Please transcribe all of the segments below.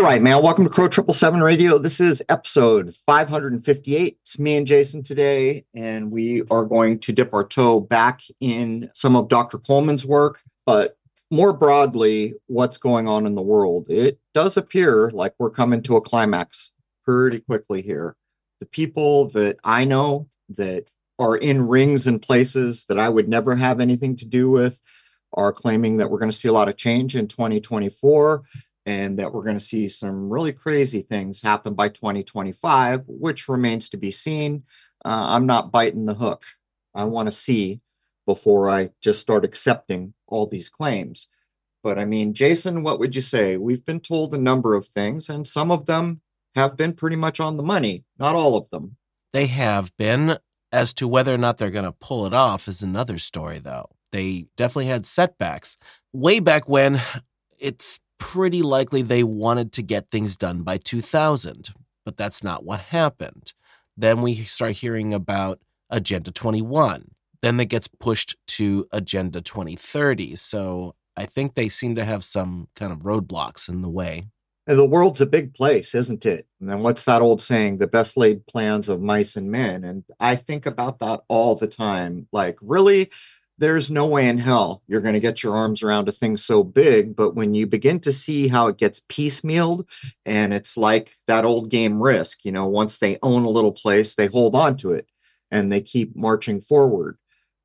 All right, man. Welcome to Crow Triple Seven Radio. This is episode 558. It's me and Jason today, and we are going to dip our toe back in some of Dr. Coleman's work, but more broadly, what's going on in the world. It does appear like we're coming to a climax pretty quickly here. The people that I know that are in rings and places that I would never have anything to do with are claiming that we're going to see a lot of change in 2024 and that we're going to see some really crazy things happen by 2025, which remains to be seen. Uh, I'm not biting the hook. I want to see before I just start accepting all these claims. But I mean, Jason, what would you say? We've been told a number of things, and some of them have been pretty much on the money, not all of them. They have been. As to whether or not they're going to pull it off is another story, though. They definitely had setbacks. Way back when, it's pretty likely they wanted to get things done by 2000, but that's not what happened. Then we start hearing about Agenda 21. Then that gets pushed to Agenda 2030. So I think they seem to have some kind of roadblocks in the way. And the world's a big place, isn't it? And then what's that old saying? The best laid plans of mice and men. And I think about that all the time. Like, really, there's no way in hell you're going to get your arms around a thing so big. But when you begin to see how it gets piecemealed, and it's like that old game risk, you know, once they own a little place, they hold on to it and they keep marching forward.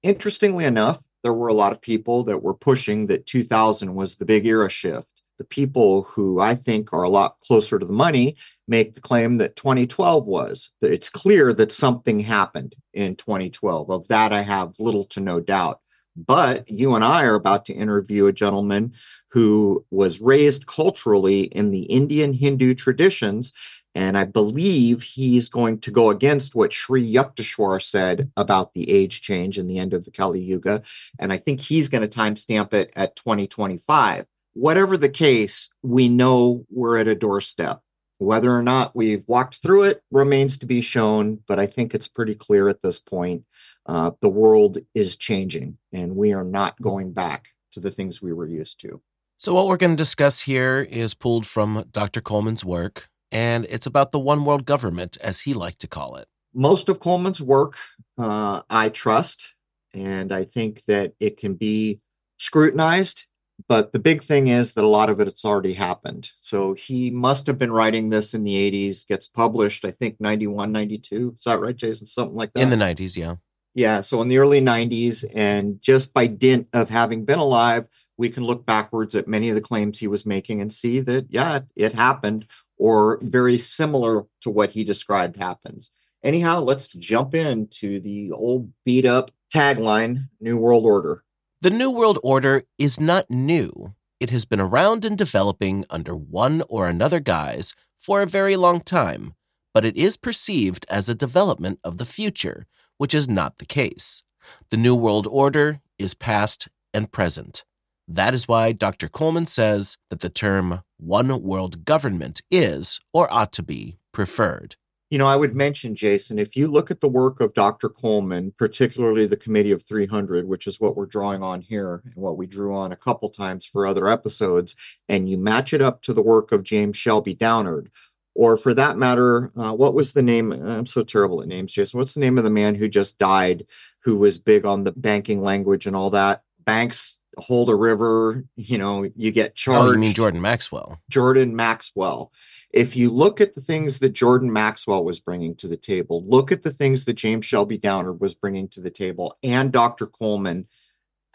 Interestingly enough, there were a lot of people that were pushing that 2000 was the big era shift. The people who I think are a lot closer to the money make the claim that 2012 was. It's clear that something happened in 2012. Of that, I have little to no doubt. But you and I are about to interview a gentleman who was raised culturally in the Indian Hindu traditions. And I believe he's going to go against what Sri Yukteswar said about the age change in the end of the Kali Yuga. And I think he's going to timestamp it at 2025. Whatever the case, we know we're at a doorstep. Whether or not we've walked through it remains to be shown, but I think it's pretty clear at this point uh, the world is changing and we are not going back to the things we were used to. So, what we're going to discuss here is pulled from Dr. Coleman's work, and it's about the one world government, as he liked to call it. Most of Coleman's work uh, I trust, and I think that it can be scrutinized. But the big thing is that a lot of it it's already happened. So he must have been writing this in the 80s, gets published, I think 91, 92. Is that right, Jason? Something like that. In the 90s, yeah. Yeah, so in the early 90s, and just by dint of having been alive, we can look backwards at many of the claims he was making and see that, yeah, it happened, or very similar to what he described happens. Anyhow, let's jump into the old beat up tagline New World Order. The New World Order is not new. It has been around and developing under one or another guise for a very long time, but it is perceived as a development of the future which is not the case. The New World Order is past and present. That is why Dr. Coleman says that the term one world government is, or ought to be, preferred. You know, I would mention, Jason, if you look at the work of Dr. Coleman, particularly the Committee of 300, which is what we're drawing on here and what we drew on a couple times for other episodes, and you match it up to the work of James Shelby Downard, or for that matter, uh, what was the name? I'm so terrible at names, Jason. What's the name of the man who just died, who was big on the banking language and all that? Banks hold a river, you know, you get charged. Oh, you mean Jordan Maxwell? Jordan Maxwell. If you look at the things that Jordan Maxwell was bringing to the table, look at the things that James Shelby Downard was bringing to the table and Dr. Coleman,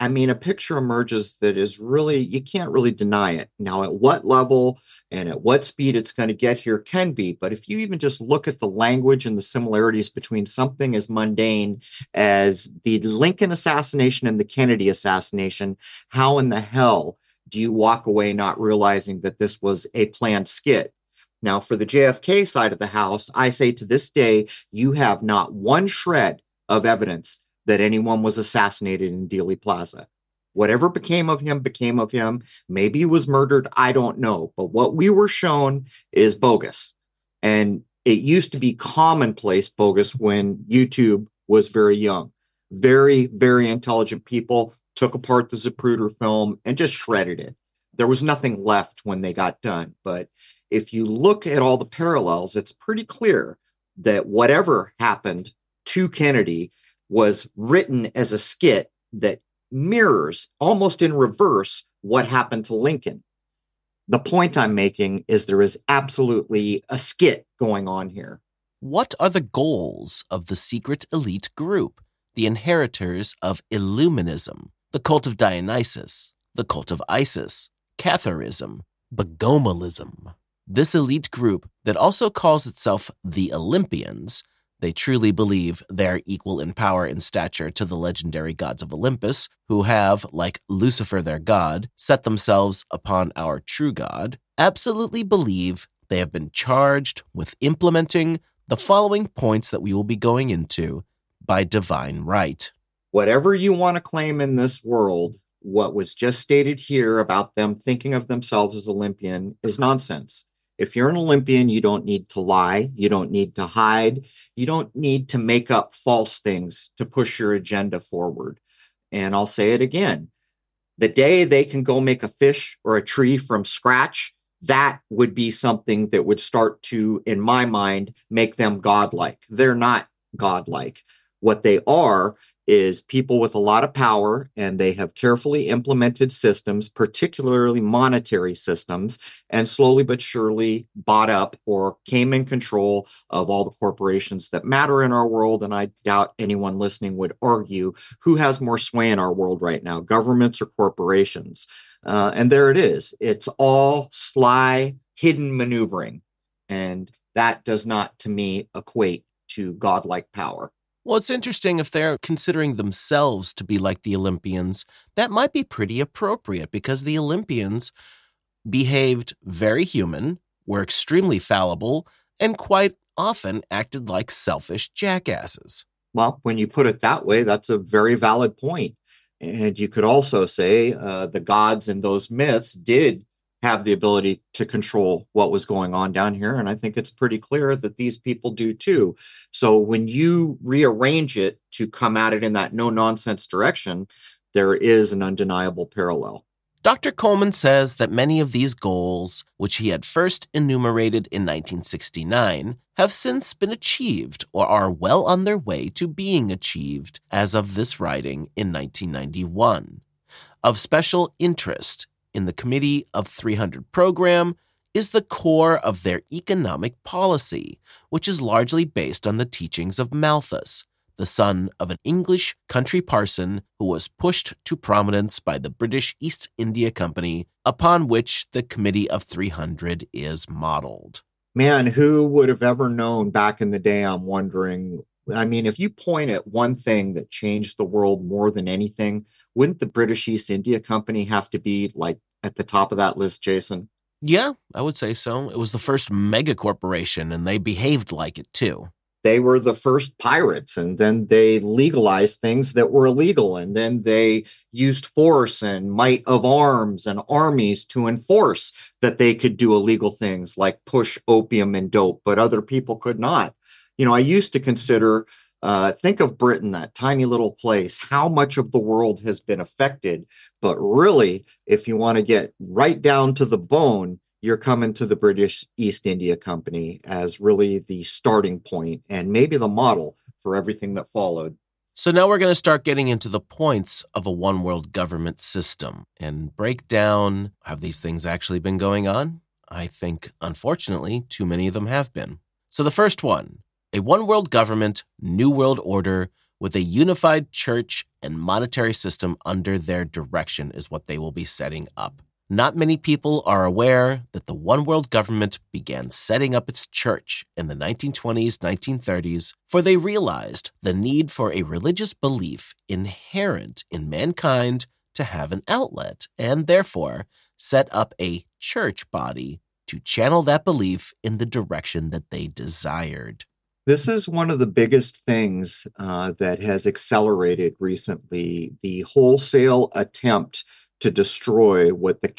I mean, a picture emerges that is really, you can't really deny it. Now, at what level and at what speed it's going to get here can be. But if you even just look at the language and the similarities between something as mundane as the Lincoln assassination and the Kennedy assassination, how in the hell do you walk away not realizing that this was a planned skit? Now, for the JFK side of the house, I say to this day, you have not one shred of evidence that anyone was assassinated in Dealey Plaza. Whatever became of him became of him. Maybe he was murdered. I don't know. But what we were shown is bogus. And it used to be commonplace bogus when YouTube was very young. Very, very intelligent people took apart the Zapruder film and just shredded it. there was nothing left when they got done. But if you look at all the parallels, it's pretty clear that whatever happened to Kennedy was written as a skit that mirrors almost in reverse what happened to Lincoln. The point I'm making is there is absolutely a skit going on here. What are the goals of the secret elite group, the inheritors of Illuminism, the cult of Dionysus, the cult of Isis, Catharism, Bogomilism? This elite group that also calls itself the Olympians they truly believe they are equal in power and stature to the legendary gods of Olympus, who have, like Lucifer their god, set themselves upon our true God, absolutely believe they have been charged with implementing the following points that we will be going into by divine right. Whatever you want to claim in this world, what was just stated here about them thinking of themselves as Olympian is nonsense. If you're an Olympian, you don't need to lie. You don't need to hide. You don't need to make up false things to push your agenda forward. And I'll say it again the day they can go make a fish or a tree from scratch, that would be something that would start to, in my mind, make them godlike. They're not godlike. What they are is people with a lot of power and they have carefully implemented systems, particularly monetary systems, and slowly but surely bought up or came in control of all the corporations that matter in our world. And I doubt anyone listening would argue who has more sway in our world right now, governments or corporations. Uh, and there it is. It's all sly, hidden maneuvering. And that does not, to me, equate to godlike power. Well, it's interesting if they're considering themselves to be like the Olympians, that might be pretty appropriate because the Olympians behaved very human, were extremely fallible, and quite often acted like selfish jackasses. Well, when you put it that way, that's a very valid point. And you could also say uh, the gods in those myths did have the ability to control what was going on down here. And I think it's pretty clear that these people do too. So when you rearrange it to come at it in that no nonsense direction, there is an undeniable parallel. Dr. Coleman says that many of these goals, which he had first enumerated in 1969, have since been achieved or are well on their way to being achieved as of this writing in 1991. Of special interest in the Committee of 300 program is the core of their economic policy, which is largely based on the teachings of Malthus, the son of an English country parson who was pushed to prominence by the British East India Company, upon which the Committee of 300 is modeled. Man, who would have ever known back in the day? I'm wondering. I mean, if you point at one thing that changed the world more than anything, wouldn't the British East India Company have to be like at the top of that list, Jason? Yeah, I would say so. It was the first mega corporation and they behaved like it too. They were the first pirates and then they legalized things that were illegal and then they used force and might of arms and armies to enforce that they could do illegal things like push opium and dope, but other people could not. You know, I used to consider uh, think of Britain, that tiny little place, how much of the world has been affected. But really, if you want to get right down to the bone, you're coming to the British East India Company as really the starting point and maybe the model for everything that followed. So now we're going to start getting into the points of a one world government system and break down have these things actually been going on? I think, unfortunately, too many of them have been. So the first one a one world government, new world order, with a unified church and monetary system under their direction is what they will be setting up. Not many people are aware that the one world government began setting up its church in the 1920s, 1930s, for they realized the need for a religious belief inherent in mankind to have an outlet, and therefore set up a church body to channel that belief in the direction that they desired. This is one of the biggest things uh, that has accelerated recently the wholesale attempt to destroy what the,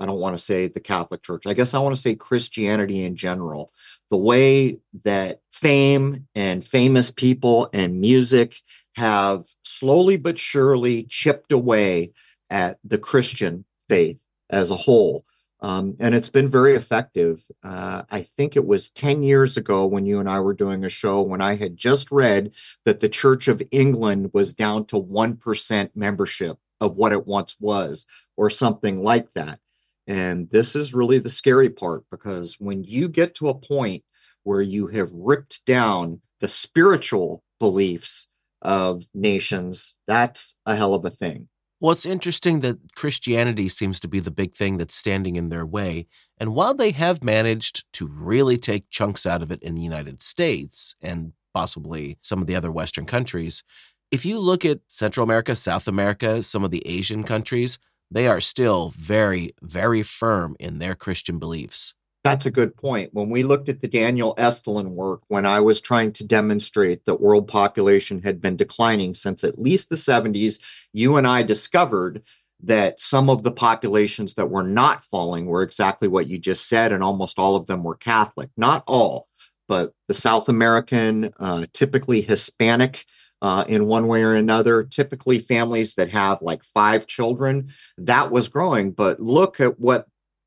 I don't want to say the Catholic Church, I guess I want to say Christianity in general. The way that fame and famous people and music have slowly but surely chipped away at the Christian faith as a whole. Um, and it's been very effective. Uh, I think it was 10 years ago when you and I were doing a show when I had just read that the Church of England was down to 1% membership of what it once was, or something like that. And this is really the scary part because when you get to a point where you have ripped down the spiritual beliefs of nations, that's a hell of a thing. Well, it's interesting that Christianity seems to be the big thing that's standing in their way. And while they have managed to really take chunks out of it in the United States and possibly some of the other Western countries, if you look at Central America, South America, some of the Asian countries, they are still very, very firm in their Christian beliefs. That's a good point. When we looked at the Daniel Estulin work, when I was trying to demonstrate that world population had been declining since at least the 70s, you and I discovered that some of the populations that were not falling were exactly what you just said, and almost all of them were Catholic. Not all, but the South American, uh, typically Hispanic. Uh, in one way or another, typically families that have like five children, that was growing. But look at what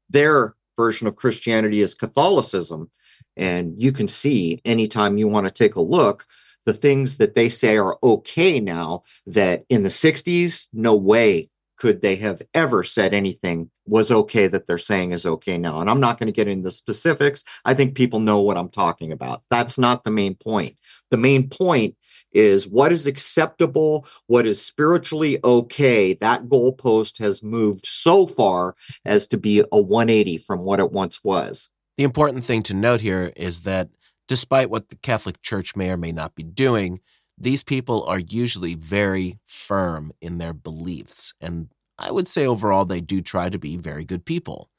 their version of Christianity is Catholicism. And you can see anytime you want to take a look, the things that they say are okay now that in the 60s, no way could they have ever said anything was okay that they're saying is okay now. And I'm not going to get into the specifics. I think people know what I'm talking about. That's not the main point. The main point is what is acceptable, what is spiritually okay. That goalpost has moved so far as to be a 180 from what it once was. The important thing to note here is that despite what the Catholic Church may or may not be doing, these people are usually very firm in their beliefs. And I would say overall, they do try to be very good people.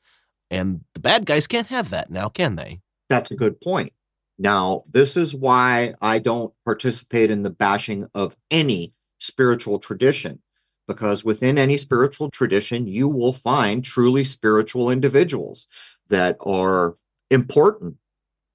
And the bad guys can't have that now, can they? That's a good point. Now, this is why I don't participate in the bashing of any spiritual tradition, because within any spiritual tradition, you will find truly spiritual individuals that are important,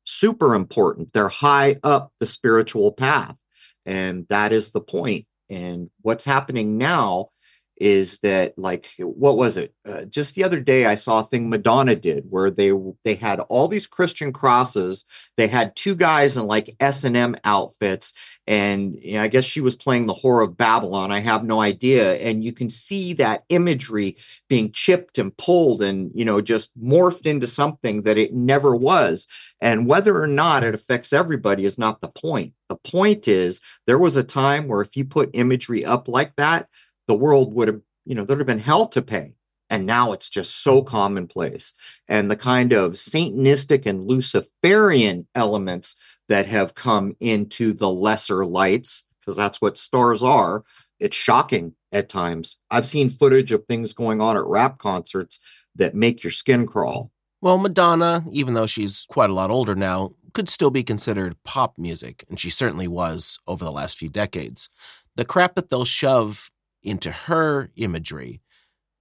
super important. They're high up the spiritual path. And that is the point. And what's happening now is that like what was it? Uh, just the other day i saw a thing madonna did where they they had all these christian crosses. They had two guys in like s&m outfits and you know, i guess she was playing the whore of babylon. I have no idea. And you can see that imagery being chipped and pulled and you know just morphed into something that it never was. And whether or not it affects everybody is not the point. The point is there was a time where if you put imagery up like that the world would have, you know, there'd have been hell to pay. And now it's just so commonplace. And the kind of Satanistic and Luciferian elements that have come into the lesser lights, because that's what stars are, it's shocking at times. I've seen footage of things going on at rap concerts that make your skin crawl. Well, Madonna, even though she's quite a lot older now, could still be considered pop music, and she certainly was over the last few decades. The crap that they'll shove into her imagery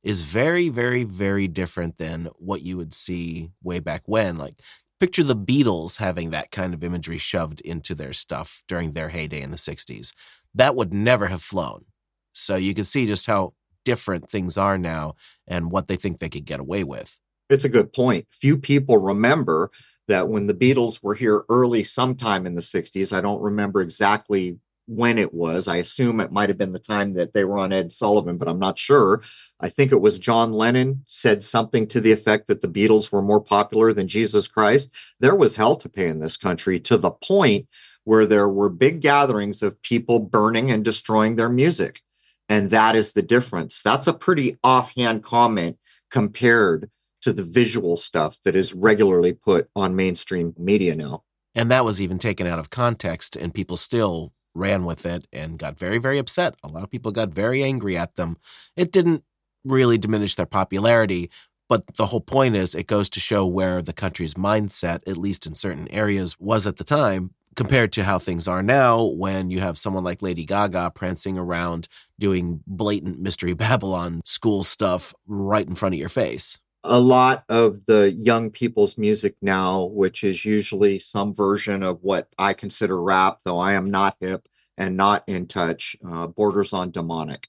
is very, very, very different than what you would see way back when. Like, picture the Beatles having that kind of imagery shoved into their stuff during their heyday in the 60s. That would never have flown. So you can see just how different things are now and what they think they could get away with. It's a good point. Few people remember that when the Beatles were here early sometime in the 60s, I don't remember exactly when it was. I assume it might have been the time that they were on Ed Sullivan, but I'm not sure. I think it was John Lennon said something to the effect that the Beatles were more popular than Jesus Christ. There was hell to pay in this country to the point where there were big gatherings of people burning and destroying their music. And that is the difference. That's a pretty offhand comment compared to the visual stuff that is regularly put on mainstream media now. And that was even taken out of context, and people still ran with it and got very, very upset. A lot of people got very angry at them. It didn't really diminish their popularity, but the whole point is it goes to show where the country's mindset, at least in certain areas, was at the time compared to how things are now when you have someone like Lady Gaga prancing around doing blatant Mystery Babylon school stuff right in front of your face a lot of the young people's music now, which is usually some version of what I consider rap, though I am not hip and not in touch, uh, borders on demonic.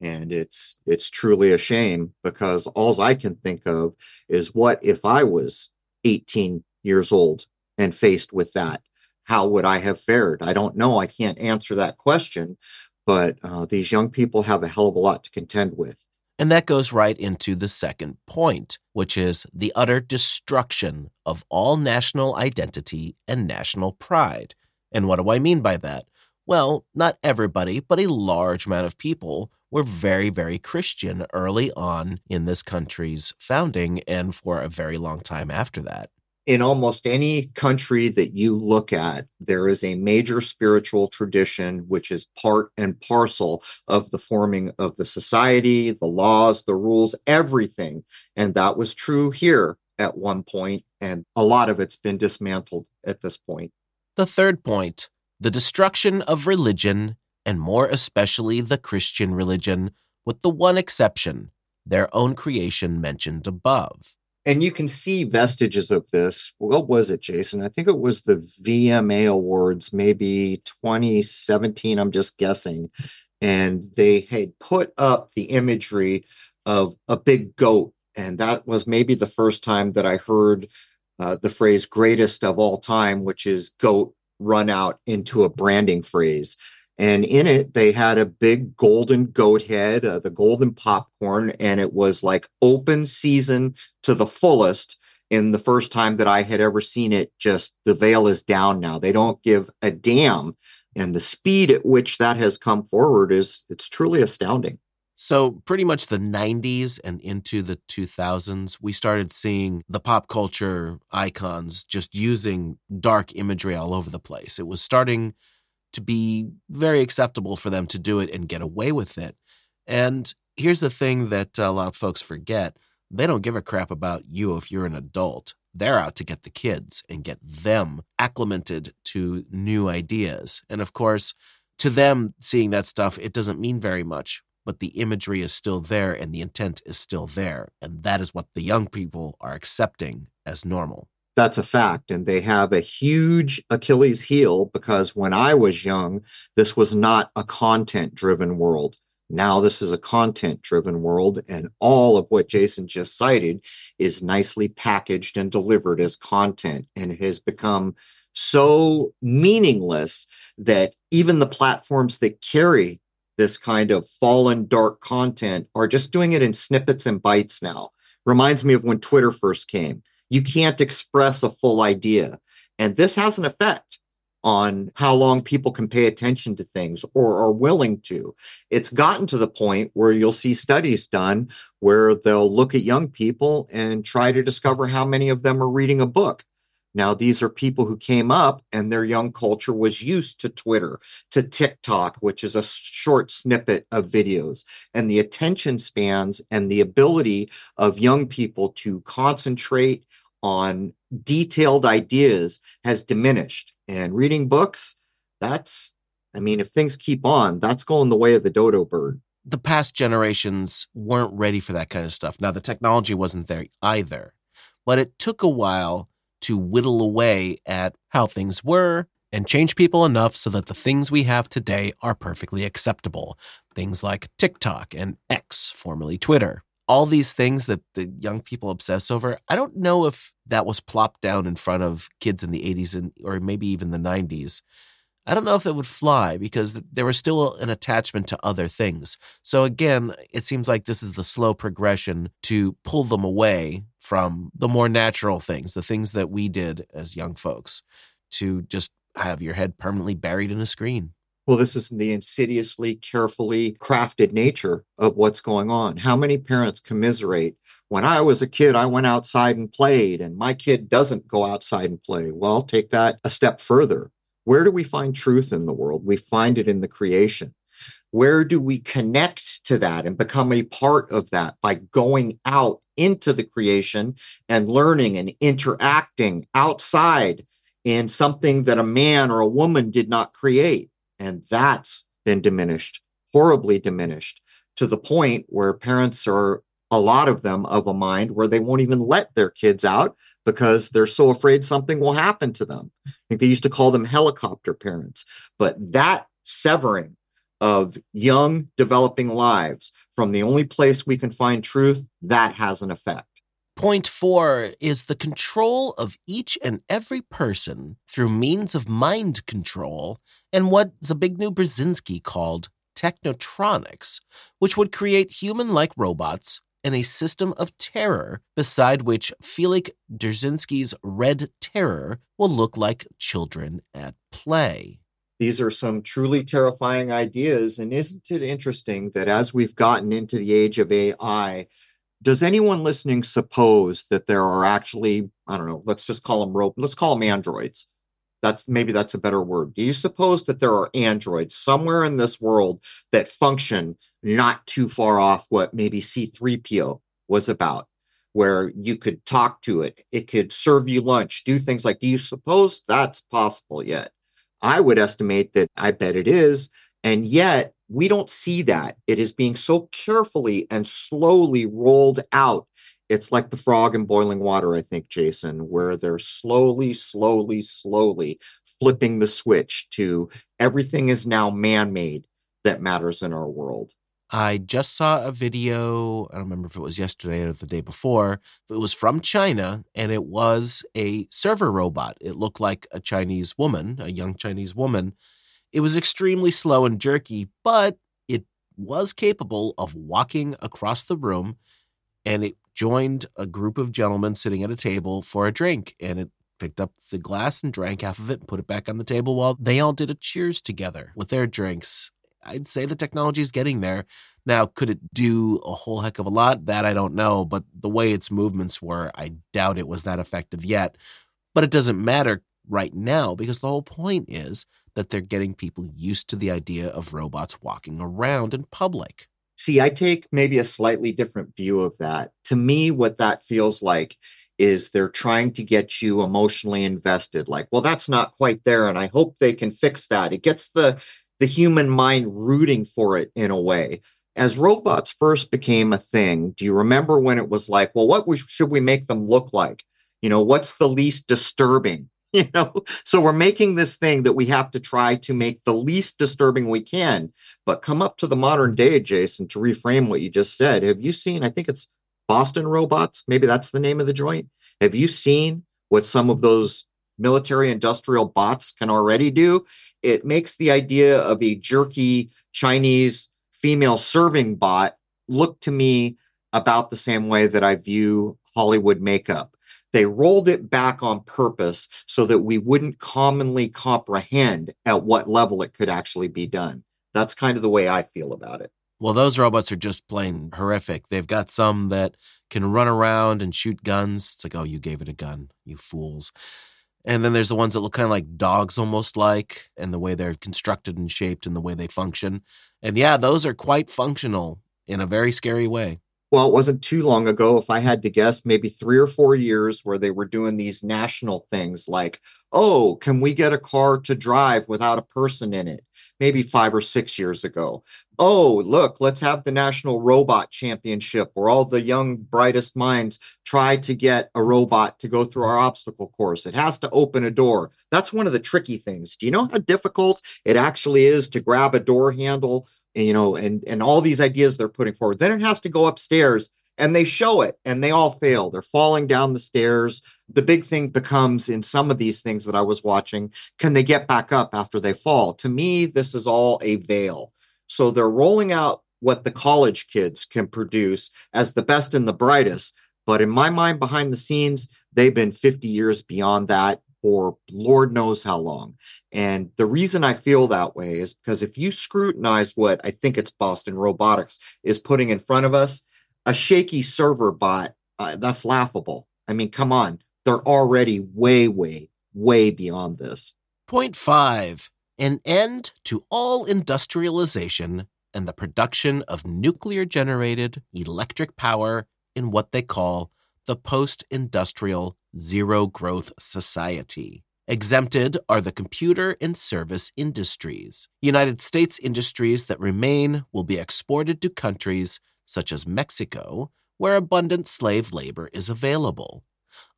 And it's it's truly a shame because all I can think of is what if I was 18 years old and faced with that? How would I have fared? I don't know. I can't answer that question, but uh, these young people have a hell of a lot to contend with. And that goes right into the second point, which is the utter destruction of all national identity and national pride. And what do I mean by that? Well, not everybody, but a large amount of people were very, very Christian early on in this country's founding and for a very long time after that in almost any country that you look at, there is a major spiritual tradition which is part and parcel of the forming of the society, the laws, the rules, everything. And that was true here at one point, and a lot of it's been dismantled at this point. The third point the destruction of religion, and more especially the Christian religion, with the one exception their own creation mentioned above and you can see vestiges of this. What was it, Jason? I think it was the VMA Awards, maybe 2017, I'm just guessing. And they had put up the imagery of a big goat. And that was maybe the first time that I heard uh, the phrase greatest of all time, which is goat run out into a branding phrase. And in it, they had a big golden goat head, uh, the golden popcorn, and it was like open season to the fullest. In the first time that I had ever seen it, just the veil is down now. They don't give a damn. And the speed at which that has come forward is it's truly astounding. So, pretty much the 90s and into the 2000s, we started seeing the pop culture icons just using dark imagery all over the place. It was starting to be very acceptable for them to do it and get away with it. And here's the thing that a lot of folks forget they don't give a crap about you if you're an adult. They're out to get the kids and get them acclimated to new ideas. And of course, to them, seeing that stuff, it doesn't mean very much, but the imagery is still there and the intent is still there. And that is what the young people are accepting as normal that's a fact. And they have a huge Achilles heel because when I was young, this was not a content driven world. Now this is a content driven world, and all of what Jason just cited is nicely packaged and delivered as content. And it has become so meaningless that even the platforms that carry this kind of fallen dark content are just doing it in snippets and bites now. Reminds me of when Twitter first came you can't express a full idea. And this has an effect on how long people can pay attention to things or are willing to. It's gotten to the point where you'll see studies done where they'll look at young people and try to discover how many of them are reading a book. Now, these are people who came up and their young culture was used to Twitter, to TikTok, which is a short snippet of videos, and the attention spans and the ability of young people to concentrate on detailed ideas has diminished. And reading books, that's, I mean, if things keep on, that's going the way of the dodo bird. The past generations weren't ready for that kind of stuff. Now, the technology wasn't there either, but it took a while to whittle away at how things were and change people enough so that the things we have today are perfectly acceptable. Things like TikTok and X, formerly Twitter all these things that the young people obsess over, I don't know if that was plopped down in front of kids in the 80s and or maybe even the 90s. I don't know if it would fly because there was still an attachment to other things. So again, it seems like this is the slow progression to pull them away from the more natural things, the things that we did as young folks, to just have your head permanently buried in a screen. Well, this is the insidiously, carefully crafted nature of what's going on. How many parents commiserate? When I was a kid, I went outside and played, and my kid doesn't go outside and play. Well, take that a step further. Where do we find truth in the world? We find it in the creation. Where do we connect to that and become a part of that by going out into the creation and learning and interacting outside in something that a man or a woman did not create? And that's been diminished, horribly diminished, to the point where parents are, a lot of them, of a mind where they won't even let their kids out because they're so afraid something will happen to them. I think they used to call them helicopter parents. But that severing of young developing lives from the only place we can find truth, that has an effect. Point four is the control of each and every person through means of mind control and what Zbigniew Brzezinski called technotronics, which would create human like robots and a system of terror beside which Felix Dzerzhinsky's Red Terror will look like children at play. These are some truly terrifying ideas. And isn't it interesting that as we've gotten into the age of AI, does anyone listening suppose that there are actually i don't know let's just call them rope let's call them androids that's maybe that's a better word do you suppose that there are androids somewhere in this world that function not too far off what maybe c3po was about where you could talk to it it could serve you lunch do things like do you suppose that's possible yet i would estimate that i bet it is and yet we don't see that. It is being so carefully and slowly rolled out. It's like the frog in boiling water, I think, Jason, where they're slowly, slowly, slowly flipping the switch to everything is now man made that matters in our world. I just saw a video. I don't remember if it was yesterday or the day before. It was from China and it was a server robot. It looked like a Chinese woman, a young Chinese woman it was extremely slow and jerky, but it was capable of walking across the room and it joined a group of gentlemen sitting at a table for a drink and it picked up the glass and drank half of it and put it back on the table while they all did a cheers together with their drinks. I'd say the technology is getting there. Now, could it do a whole heck of a lot? That I don't know, but the way its movements were, I doubt it was that effective yet. But it doesn't matter right now because the whole point is that they're getting people used to the idea of robots walking around in public. See, I take maybe a slightly different view of that. To me, what that feels like is they're trying to get you emotionally invested. Like, well, that's not quite there, and I hope they can fix that. It gets the the human mind rooting for it in a way. As robots first became a thing, do you remember when it was like, well, what should we make them look like? You know, what's the least disturbing? you know? So we're making this thing that we have to try to make the least disturbing we can but come up to the modern day jason to reframe what you just said. Have you seen i think it's boston robots maybe that's the name of the joint. Have you seen what some of those military industrial bots can already do? It makes the idea of a jerky chinese female serving bot look to me about the same way that i view hollywood makeup they rolled it back on purpose so that we wouldn't commonly comprehend at what level it could actually be done. That's kind of the way I feel about it. Well, those robots are just plain horrific. They've got some that can run around and shoot guns. It's like, oh, you gave it a gun, you fools. And then there's the ones that look kind of like dogs, almost like, and the way they're constructed and shaped and the way they function. And yeah, those are quite functional in a very scary way well, it wasn't too long ago, if I had to guess, maybe three or four years where they were doing these national things like, oh, can we get a car to drive without a person in it? Maybe five or six years ago. Oh, look, let's have the National Robot Championship where all the young, brightest minds try to get a robot to go through our obstacle course. It has to open a door. That's one of the tricky things. Do you know how difficult it actually is to grab a door handle you know, and and all these ideas they're putting forward. Then it has to go upstairs and they show it and they all fail. They're falling down the stairs. The big thing becomes in some of these things that I was watching, can they get back up after they fall? To me, this is all a veil. So they're rolling out what the college kids can produce as the best and the brightest. But in my mind, behind the scenes, they've been 50 years beyond that for Lord knows how long. And the reason I feel that way is because if you scrutinize what I think it's Boston Robotics is putting in front of us, a shaky server bot, uh, that's laughable. I mean, come on. They're already way, way, way beyond this. Point five an end to all industrialization and the production of nuclear generated electric power in what they call the post industrial zero growth society. Exempted are the computer and service industries. United States industries that remain will be exported to countries such as Mexico, where abundant slave labor is available.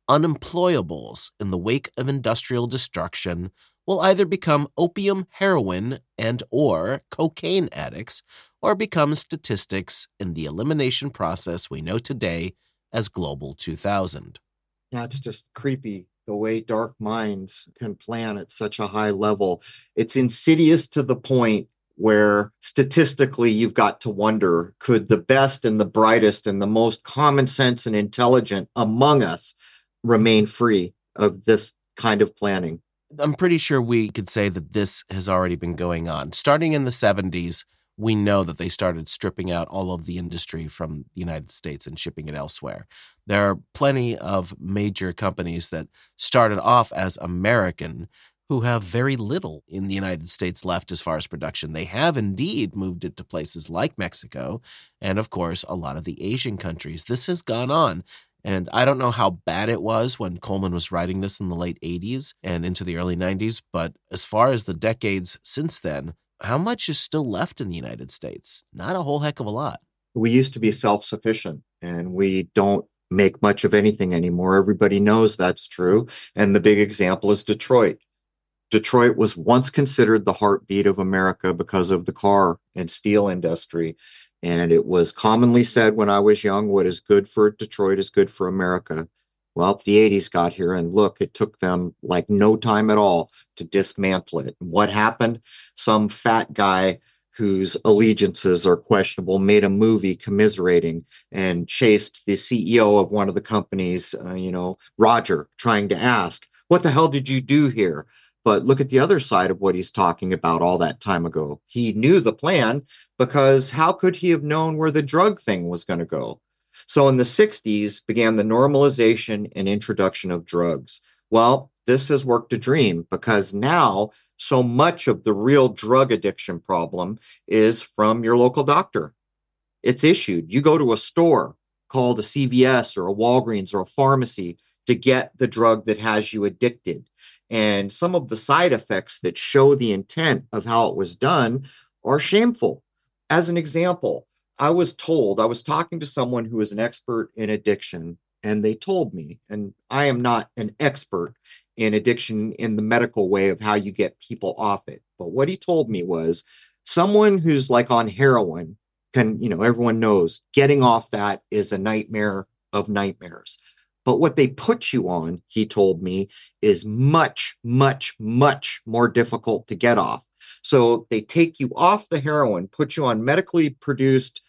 Unemployables in the wake of industrial destruction will either become opium heroin and or cocaine addicts or become statistics in the elimination process we know today as Global 2000. That's just creepy the way dark minds can plan at such a high level. It's insidious to the point where statistically you've got to wonder could the best and the brightest and the most common sense and intelligent among us remain free of this kind of planning? I'm pretty sure we could say that this has already been going on. Starting in the 70s, we know that they started stripping out all of the industry from the United States and shipping it elsewhere. There are plenty of major companies that started off as American who have very little in the United States left as far as production. They have indeed moved it to places like Mexico and, of course, a lot of the Asian countries. This has gone on. And I don't know how bad it was when Coleman was writing this in the late 80s and into the early 90s, but as far as the decades since then, how much is still left in the United States? Not a whole heck of a lot. We used to be self sufficient and we don't make much of anything anymore. Everybody knows that's true. And the big example is Detroit. Detroit was once considered the heartbeat of America because of the car and steel industry. And it was commonly said when I was young what is good for Detroit is good for America. Well, the 80s got here, and look, it took them like no time at all to dismantle it. And what happened? Some fat guy whose allegiances are questionable made a movie commiserating and chased the CEO of one of the companies, uh, you know, Roger, trying to ask, What the hell did you do here? But look at the other side of what he's talking about all that time ago. He knew the plan because how could he have known where the drug thing was going to go? So in the 60s began the normalization and introduction of drugs. Well, this has worked a dream because now so much of the real drug addiction problem is from your local doctor. It's issued. You go to a store called a CVS or a Walgreens or a pharmacy to get the drug that has you addicted. And some of the side effects that show the intent of how it was done are shameful. As an example, I was told, I was talking to someone who is an expert in addiction, and they told me, and I am not an expert in addiction in the medical way of how you get people off it. But what he told me was someone who's like on heroin can, you know, everyone knows getting off that is a nightmare of nightmares. But what they put you on, he told me, is much, much, much more difficult to get off. So they take you off the heroin, put you on medically produced,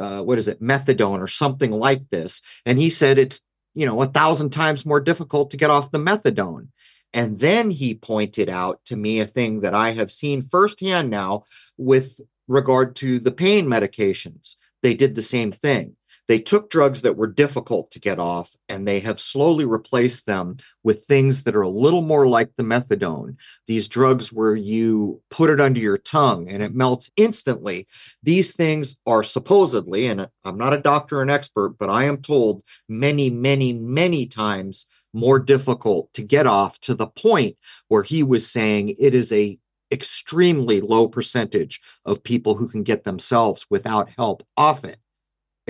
uh, what is it, methadone or something like this. And he said it's, you know, a thousand times more difficult to get off the methadone. And then he pointed out to me a thing that I have seen firsthand now with regard to the pain medications. They did the same thing. They took drugs that were difficult to get off and they have slowly replaced them with things that are a little more like the methadone. These drugs where you put it under your tongue and it melts instantly. These things are supposedly, and I'm not a doctor or an expert, but I am told many, many, many times more difficult to get off to the point where he was saying it is a extremely low percentage of people who can get themselves without help off it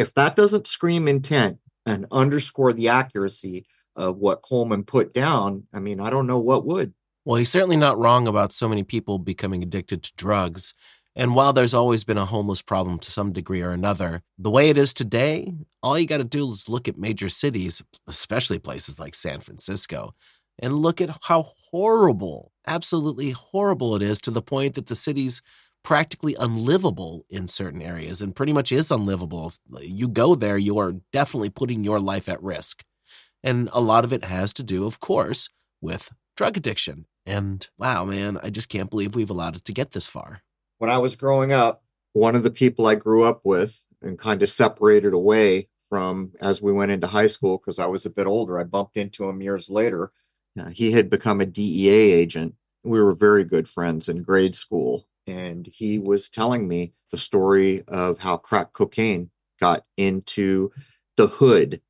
if that doesn't scream intent and underscore the accuracy of what Coleman put down, I mean, I don't know what would. Well, he's certainly not wrong about so many people becoming addicted to drugs. And while there's always been a homeless problem to some degree or another, the way it is today, all you got to do is look at major cities, especially places like San Francisco, and look at how horrible, absolutely horrible it is to the point that the cities practically unlivable in certain areas and pretty much is unlivable. If you go there, you are definitely putting your life at risk. And a lot of it has to do, of course, with drug addiction. And wow, man, I just can't believe we've allowed it to get this far. When I was growing up, one of the people I grew up with and kind of separated away from as we went into high school, because I was a bit older, I bumped into him years later. Uh, he had become a DEA agent. We were very good friends in grade school and he was telling me the story of how crack cocaine got into the hood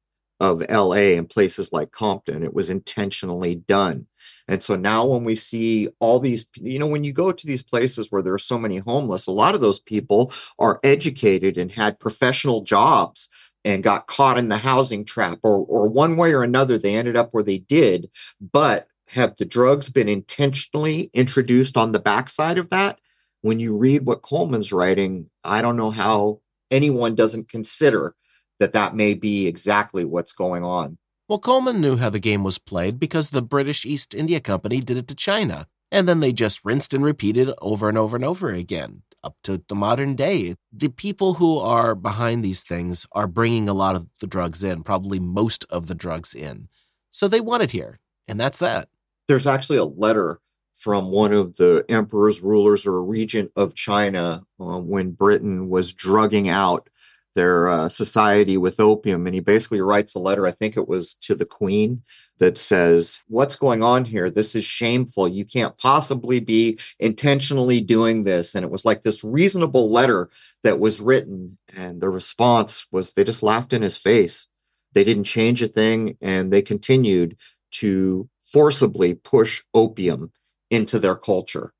of LA and places like Compton. It was intentionally done. And so now when we see all these, you know, when you go to these places where there are so many homeless, a lot of those people are educated and had professional jobs and got caught in the housing trap or or one way or another they ended up where they did but have the drugs been intentionally introduced on the backside of that when you read what Coleman's writing, I don't know how anyone doesn't consider that that may be exactly what's going on. Well, Coleman knew how the game was played because the British East India Company did it to China, and then they just rinsed and repeated over and over and over again up to the modern day. The people who are behind these things are bringing a lot of the drugs in, probably most of the drugs in. So they want it here, and that's that. There's actually a letter from one of the emperor's rulers or a regent of China uh, when Britain was drugging out their uh, society with opium. And he basically writes a letter, I think it was to the queen, that says, What's going on here? This is shameful. You can't possibly be intentionally doing this. And it was like this reasonable letter that was written. And the response was they just laughed in his face. They didn't change a thing. And they continued to forcibly push opium into their culture,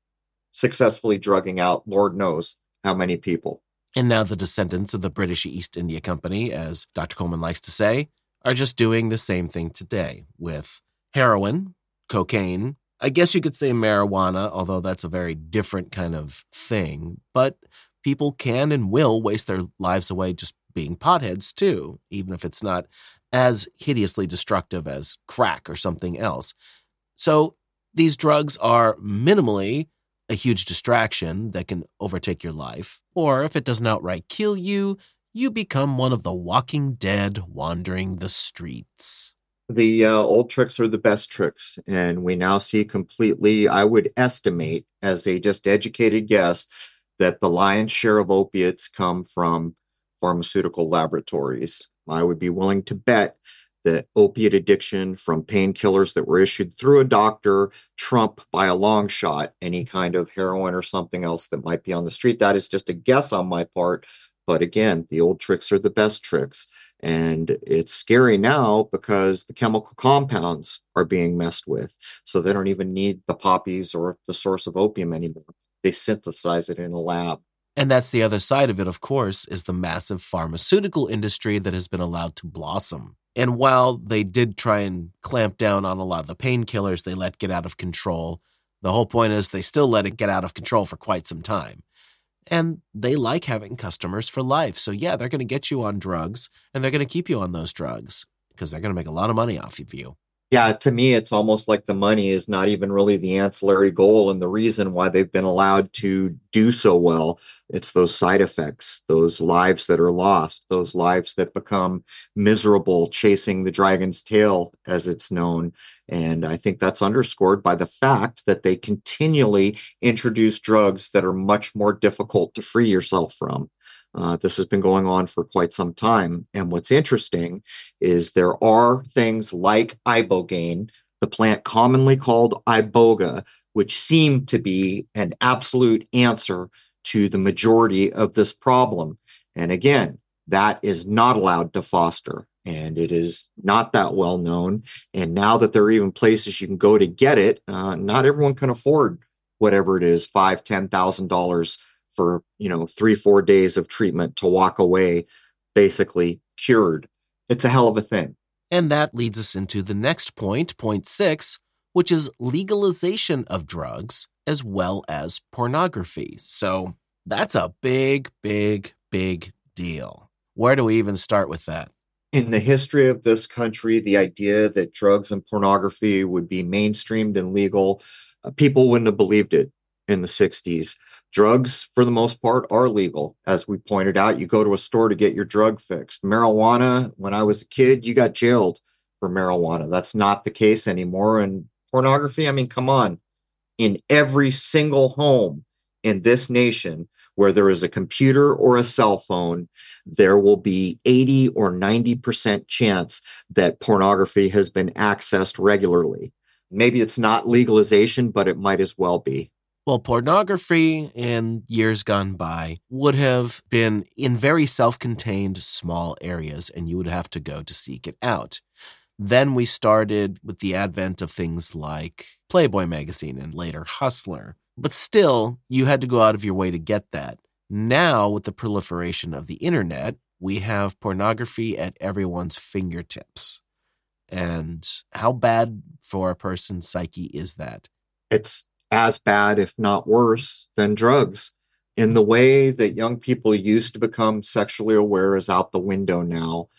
successfully drugging out Lord knows how many people. And now the descendants of the British East India Company, as Dr. Coleman likes to say, are just doing the same thing today with heroin, cocaine, I guess you could say marijuana, although that's a very different kind of thing. But people can and will waste their lives away just being potheads too, even if it's not as hideously destructive as crack or something else. So these drugs are minimally a huge distraction that can overtake your life, or if it doesn't outright kill you, you become one of the walking dead wandering the streets. The uh, old tricks are the best tricks, and we now see completely, I would estimate, as a just educated guess, that the lion's share of opiates come from pharmaceutical laboratories. I would be willing to bet the opiate addiction from painkillers that were issued through a doctor trump by a long shot any mm-hmm. kind of heroin or something else that might be on the street. That is just a guess on my part. But again, the old tricks are the best tricks. And it's scary now because the chemical compounds are being messed with. So they don't even need the poppies or the source of opium anymore. They synthesize it in a lab. And that's the other side of it, of course, is the massive pharmaceutical industry that has been allowed to blossom. And while they did try and clamp down on a lot of the painkillers they let get out of control, the whole point is they still let it get out of control for quite some time. And they like having customers for life. So, yeah, they're going to get you on drugs and they're going to keep you on those drugs because they're going to make a lot of money off of you yeah, to me, it's almost like the money is not even really the ancillary goal and the reason why they've been allowed to do so well. It's those side effects, those lives that are lost, those lives that become miserable chasing the dragon's tail, as it's known. And I think that's underscored by the fact that they continually introduce drugs that are much more difficult to free yourself from. Uh, this has been going on for quite some time. And what's interesting is there are things like ibogaine, the plant commonly called iboga, which seem to be an absolute answer to the majority of this problem. And again, that is not allowed to foster and it is not that well known. And now that there are even places you can go to get it, uh, not everyone can afford whatever it is, five, ten thousand dollars for you know three four days of treatment to walk away basically cured. It's a hell of a thing. And that leads us into the next point point six which is legalization of drugs as well as pornography. So that's a big big big deal. Where do we even start with that? In the history of this country the idea that drugs and pornography would be mainstreamed and legal uh, people wouldn't have believed it in the 60s drugs for the most part are legal as we pointed out. You go to a store to get your drug fixed. Marijuana when i was a kid you got jailed for marijuana. That's not the case anymore and pornography i mean come on. In every single home in this nation where there is a computer or a cell phone there will be 80 or 90% chance that pornography has been accessed regularly. Maybe it's not legalization but it might as well be well, pornography in years gone by would have been in very self contained small areas, and you would have to go to seek it out. Then we started with the advent of things like Playboy magazine and later Hustler. But still, you had to go out of your way to get that. Now, with the proliferation of the internet, we have pornography at everyone's fingertips. And how bad for a person's psyche is that? It's as bad, if not worse, than drugs. In the way that young people used to become sexually aware is out the window now.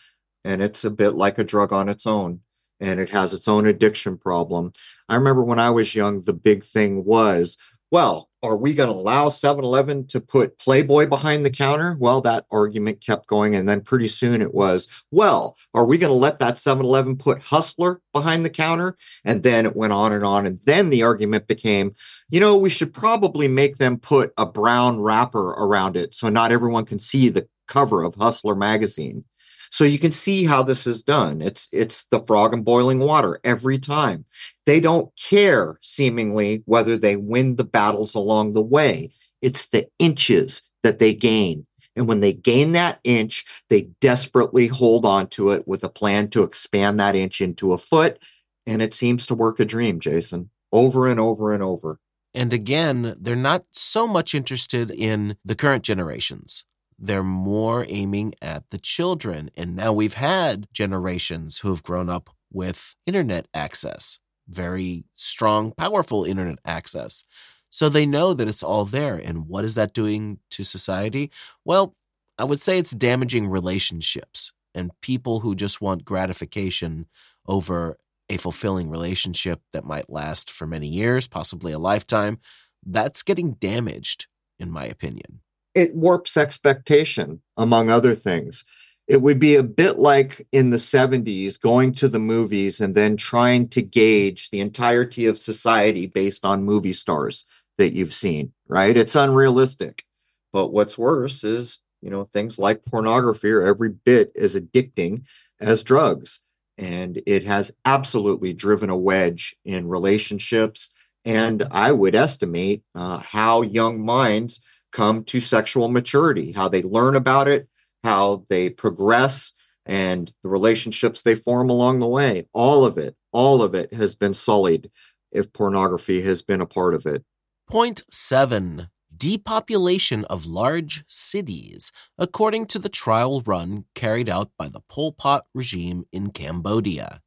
And it's a bit like a drug on its own and it has its own addiction problem. I remember when I was young, the big thing was, well, are we going to allow 7 Eleven to put Playboy behind the counter? Well, that argument kept going. And then pretty soon it was, well, are we going to let that 7 Eleven put Hustler behind the counter? And then it went on and on. And then the argument became, you know, we should probably make them put a brown wrapper around it so not everyone can see the cover of Hustler magazine. So you can see how this is done. It's it's the frog in boiling water every time. They don't care seemingly whether they win the battles along the way. It's the inches that they gain. And when they gain that inch, they desperately hold on to it with a plan to expand that inch into a foot. And it seems to work a dream, Jason, over and over and over. And again, they're not so much interested in the current generations they're more aiming at the children. And now we've had generations who have grown up with internet access, very strong, powerful internet access. So they know that it's all there. And what is that doing to society? Well, I would say it's damaging relationships and people who just want gratification over a fulfilling relationship that might last for many years, possibly a lifetime. That's getting damaged, in my opinion it warps expectation, among other things. It would be a bit like in the 70s going to the movies and then trying to gauge the entirety of society based on movie stars that you've seen, right? It's unrealistic. But what's worse is, you know, things like pornography are every bit as addicting as drugs. And it has absolutely driven a wedge in relationships. And I would estimate uh, how young minds come to sexual maturity, how they learn about it, how they progress, and the relationships they form along the way. All of it, all of it has been sullied if pornography has been a part of it. Point seven depopulation of large cities, according to the trial run carried out by the Pol Pot regime in Cambodia.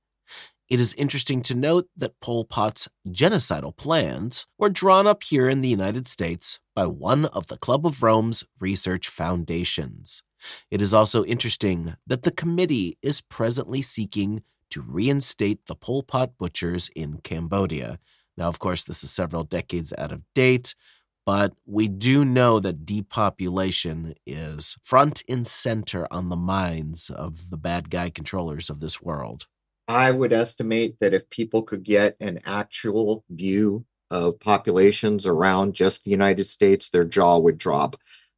It is interesting to note that Pol Pot's genocidal plans were drawn up here in the United States by one of the Club of Rome's research foundations. It is also interesting that the committee is presently seeking to reinstate the Pol Pot butchers in Cambodia. Now, of course, this is several decades out of date, but we do know that depopulation is front and center on the minds of the bad guy controllers of this world. I would estimate that if people could get an actual view of populations around just the United States, their jaw would drop.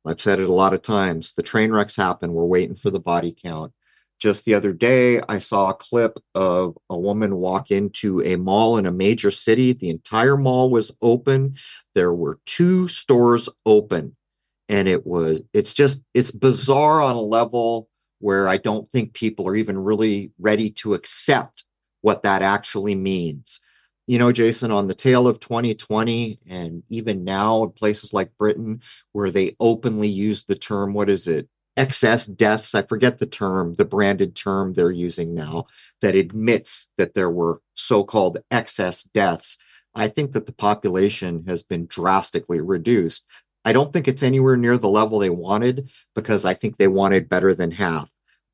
I've said it a lot of times. The train wrecks happen. We're waiting for the body count. Just the other day, I saw a clip of a woman walk into a mall in a major city. The entire mall was open. There were two stores open. And it was, it's just, it's bizarre on a level where I don't think people are even really ready to accept what that actually means. You know, Jason, on the tail of 2020, and even now in places like Britain, where they openly use the term, what is it? Excess deaths. I forget the term, the branded term they're using now that admits that there were so called excess deaths. I think that the population has been drastically reduced. I don't think it's anywhere near the level they wanted because I think they wanted better than half.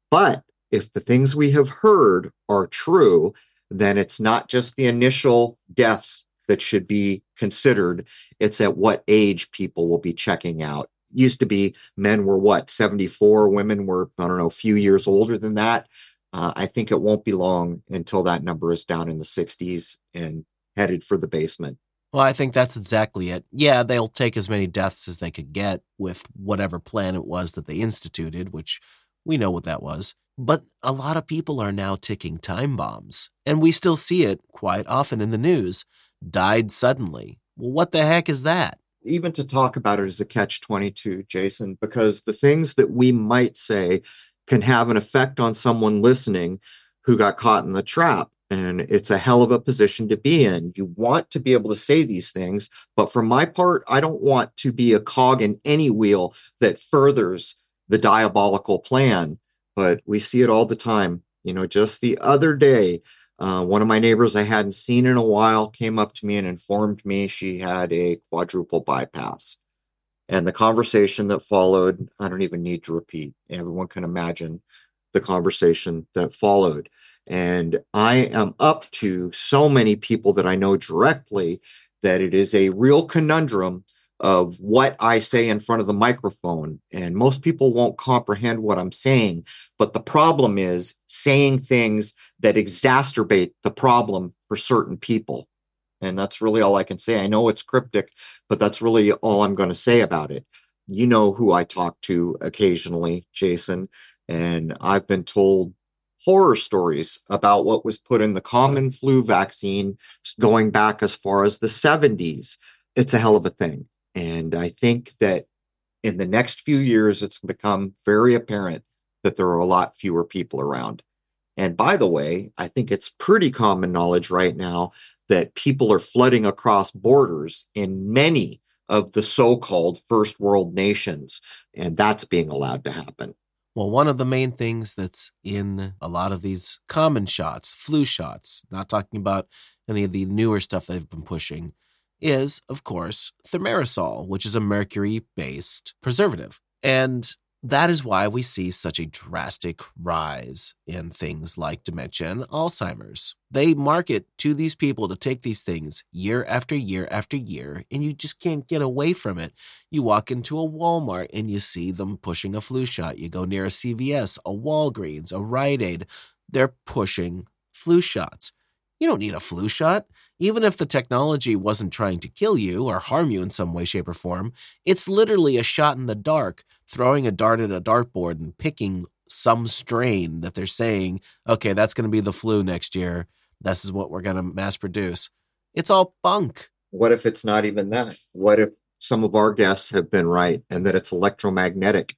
But if the things we have heard are true, then it's not just the initial deaths that should be considered, it's at what age people will be checking out. Used to be men were what, 74, women were, I don't know, a few years older than that. Uh, I think it won't be long until that number is down in the 60s and headed for the basement. Well, I think that's exactly it. Yeah, they'll take as many deaths as they could get with whatever plan it was that they instituted, which we know what that was. But a lot of people are now ticking time bombs, and we still see it quite often in the news. Died suddenly. Well, what the heck is that? Even to talk about it is a catch 22, Jason, because the things that we might say can have an effect on someone listening who got caught in the trap and it's a hell of a position to be in. You want to be able to say these things, but for my part, I don't want to be a cog in any wheel that furthers the diabolical plan. But we see it all the time. You know, just the other day, Uh, one of my neighbors I hadn't seen in a while came up to me and informed me she had a quadruple bypass. And the conversation that followed, I don't even need to repeat. Everyone can imagine the conversation that followed. And I am up to so many people that I know directly that it is a real conundrum of what I say in front of the microphone. And most people won't comprehend what I'm saying. But the problem is saying things that exacerbate the problem for certain people. And that's really all I can say. I know it's cryptic, but that's really all I'm going to say about it. You know who I talk to occasionally, Jason, and I've been told horror stories about what was put in the common flu vaccine going back as far as the 70s. It's a hell of a thing. And I think that in the next few years, it's become very apparent that there are a lot fewer people around. And by the way, I think it's pretty common knowledge right now that people are flooding across borders in many of the so called first world nations. And that's being allowed to happen. Well, one of the main things that's in a lot of these common shots, flu shots, not talking about any of the newer stuff they've been pushing, is, of course, thimerosal, which is a mercury based preservative. And that is why we see such a drastic rise in things like dementia and Alzheimer's. They market to these people to take these things year after year after year, and you just can't get away from it. You walk into a Walmart and you see them pushing a flu shot. You go near a CVS, a Walgreens, a Rite Aid, they're pushing flu shots. You don't need a flu shot. Even if the technology wasn't trying to kill you or harm you in some way, shape, or form, it's literally a shot in the dark, throwing a dart at a dartboard and picking some strain that they're saying, okay, that's going to be the flu next year. This is what we're going to mass produce. It's all bunk. What if it's not even that? What if some of our guests have been right and that it's electromagnetic?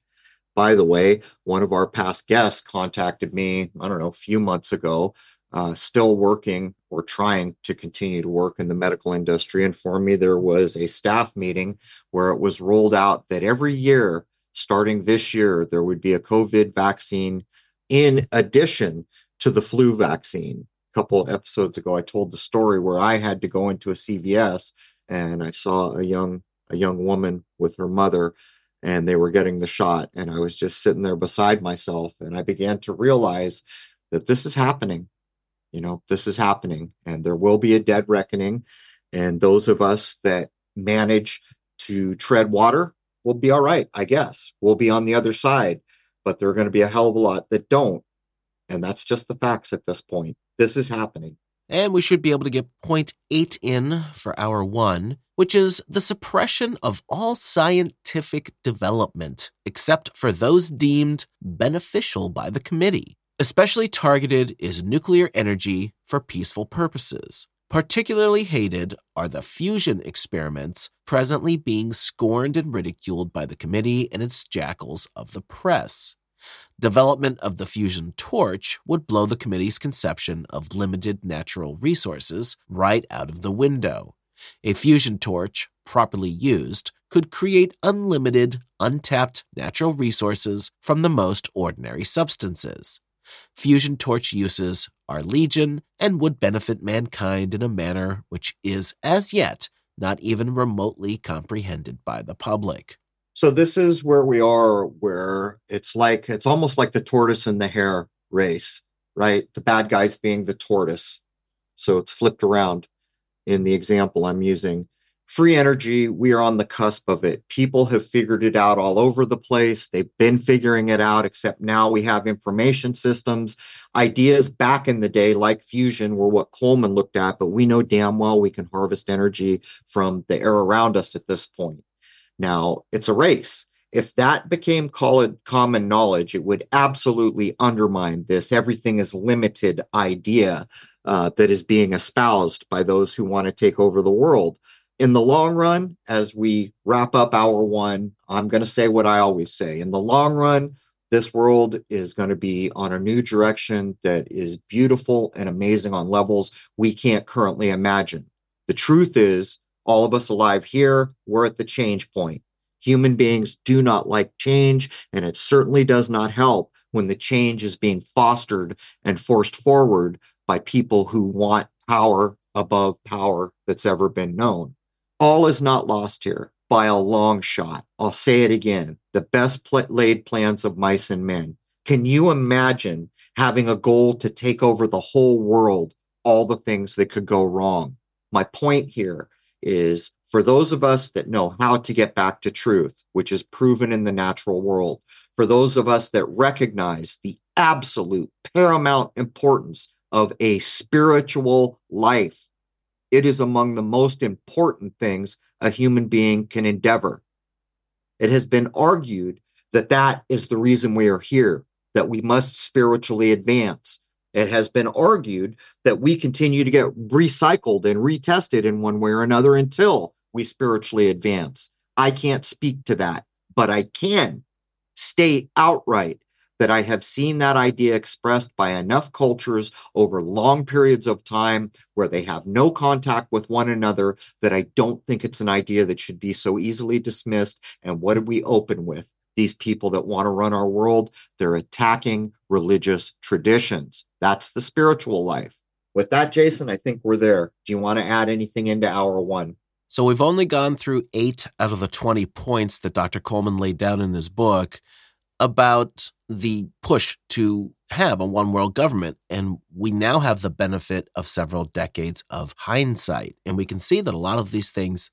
By the way, one of our past guests contacted me, I don't know, a few months ago uh, still working or trying to continue to work in the medical industry. Informed me there was a staff meeting where it was rolled out that every year, starting this year, there would be a COVID vaccine in addition to the flu vaccine. A couple episodes ago, I told the story where I had to go into a CVS and I saw a young a young woman with her mother and they were getting the shot. And I was just sitting there beside myself and I began to realize that this is happening you know this is happening and there will be a dead reckoning and those of us that manage to tread water will be all right i guess. We'll be on the other side but there are going to be a hell of a lot that don't and that's just the facts at this point. This is happening. And we should be able to get point eight in for hour one, which is the suppression of all scientific development, except for those deemed beneficial by the committee. Especially targeted is nuclear energy for peaceful purposes. Particularly hated are the fusion experiments presently being scorned and ridiculed by the committee and its jackals of the press. Development of the fusion torch would blow the committee's conception of limited natural resources right out of the window. A fusion torch, properly used, could create unlimited, untapped natural resources from the most ordinary substances. Fusion torch uses are legion and would benefit mankind in a manner which is, as yet, not even remotely comprehended by the public. So, this is where we are, where it's like, it's almost like the tortoise and the hare race, right? The bad guys being the tortoise. So, it's flipped around in the example I'm using free energy, we are on the cusp of it. People have figured it out all over the place. They've been figuring it out, except now we have information systems. Ideas back in the day, like fusion, were what Coleman looked at, but we know damn well we can harvest energy from the air around us at this point. Now, it's a race. If that became common knowledge, it would absolutely undermine this everything is limited idea uh, that is being espoused by those who want to take over the world in the long run, as we wrap up hour one, I'm going to say what I always say. In the long run, this world is going to be on a new direction that is beautiful and amazing on levels we can't currently imagine. The truth is, all of us alive here, we're at the change point. Human beings do not like change, and it certainly does not help when the change is being fostered and forced forward by people who want power above power that's ever been known. All is not lost here by a long shot. I'll say it again the best pl- laid plans of mice and men. Can you imagine having a goal to take over the whole world, all the things that could go wrong? My point here is for those of us that know how to get back to truth, which is proven in the natural world, for those of us that recognize the absolute paramount importance of a spiritual life, it is among the most important things a human being can endeavor. It has been argued that that is the reason we are here, that we must spiritually advance. It has been argued that we continue to get recycled and retested in one way or another until we spiritually advance. I can't speak to that, but I can state outright that I have seen that idea expressed by enough cultures over long periods of time where they have no contact with one another that I don't think it's an idea that should be so easily dismissed. And what did we open with? These people that want to run our world, they're attacking religious traditions. That's the spiritual life. With that, Jason, I think we're there. Do you want to add anything into hour one? So we've only gone through eight out of the 20 points that Dr. Coleman laid down in his book about the push to have a one world government. And we now have the benefit of several decades of hindsight. And we can see that a lot of these things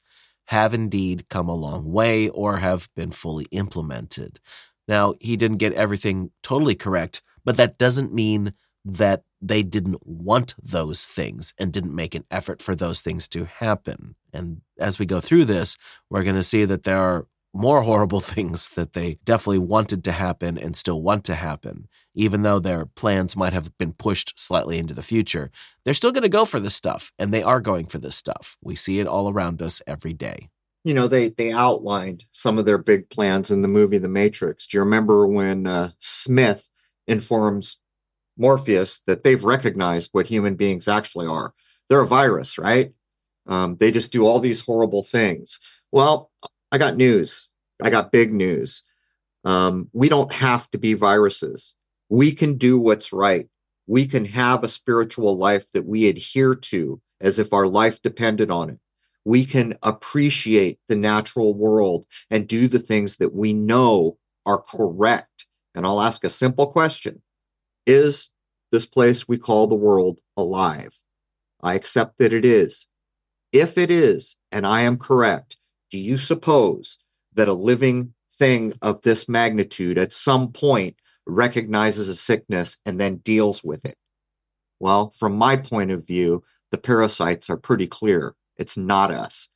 have indeed come a long way or have been fully implemented. Now, he didn't get everything totally correct, but that doesn't mean that they didn't want those things and didn't make an effort for those things to happen. And as we go through this, we're going to see that there are more horrible things that they definitely wanted to happen and still want to happen. Even though their plans might have been pushed slightly into the future, they're still going to go for this stuff, and they are going for this stuff. We see it all around us every day. You know, they they outlined some of their big plans in the movie The Matrix. Do you remember when uh, Smith informs Morpheus that they've recognized what human beings actually are? They're a virus, right? Um, they just do all these horrible things. Well, I got news. I got big news. Um, we don't have to be viruses. We can do what's right. We can have a spiritual life that we adhere to as if our life depended on it. We can appreciate the natural world and do the things that we know are correct. And I'll ask a simple question Is this place we call the world alive? I accept that it is. If it is, and I am correct, do you suppose that a living thing of this magnitude at some point recognizes a sickness and then deals with it? Well, from my point of view, the parasites are pretty clear. It's not us.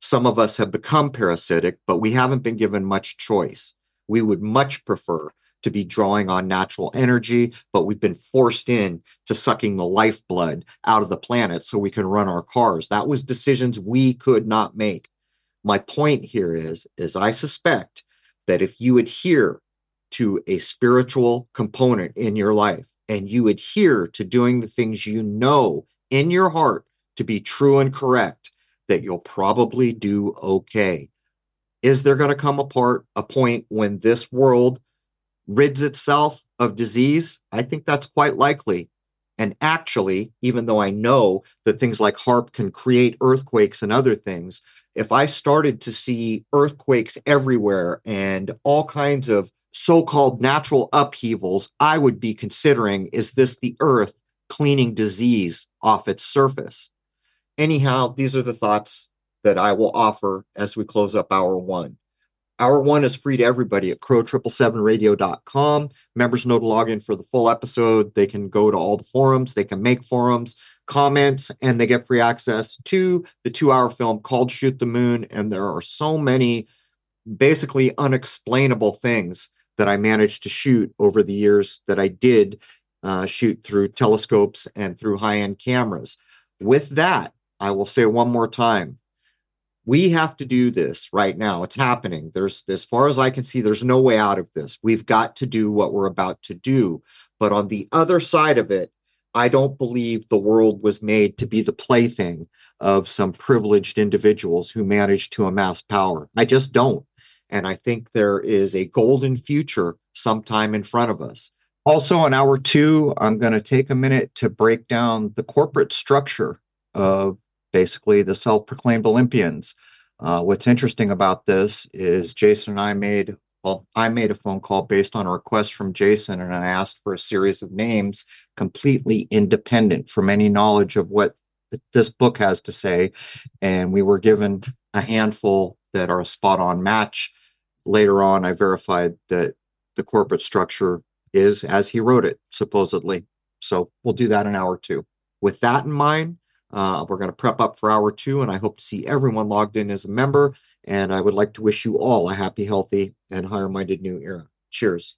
Some of us have become parasitic, but we haven't been given much choice. We would much prefer to be drawing on natural energy, but we've been forced in to sucking the lifeblood out of the planet so we can run our cars. That was decisions we could not make. My point here is, is I suspect that if you adhere to a spiritual component in your life and you adhere to doing the things you know in your heart to be true and correct, that you'll probably do okay. Is there going to come a part, a point when this world rids itself of disease? I think that's quite likely. And actually, even though I know that things like HAARP can create earthquakes and other things, if I started to see earthquakes everywhere and all kinds of so called natural upheavals, I would be considering is this the earth cleaning disease off its surface? Anyhow, these are the thoughts that I will offer as we close up hour one. Hour one is free to everybody at crow777radio.com. Members know to log in for the full episode. They can go to all the forums, they can make forums comments and they get free access to the two hour film called Shoot the Moon. And there are so many basically unexplainable things that I managed to shoot over the years that I did uh, shoot through telescopes and through high end cameras. With that, I will say one more time we have to do this right now. It's happening. There's, as far as I can see, there's no way out of this. We've got to do what we're about to do. But on the other side of it, I don't believe the world was made to be the plaything of some privileged individuals who managed to amass power. I just don't. And I think there is a golden future sometime in front of us. Also, in hour two, I'm going to take a minute to break down the corporate structure of basically the self proclaimed Olympians. Uh, what's interesting about this is Jason and I made, well, I made a phone call based on a request from Jason, and I asked for a series of names completely independent from any knowledge of what this book has to say. And we were given a handful that are a spot on match. Later on, I verified that the corporate structure is as he wrote it, supposedly. So we'll do that in hour two. With that in mind, uh, we're going to prep up for hour two, and I hope to see everyone logged in as a member. And I would like to wish you all a happy, healthy, and higher minded new era. Cheers.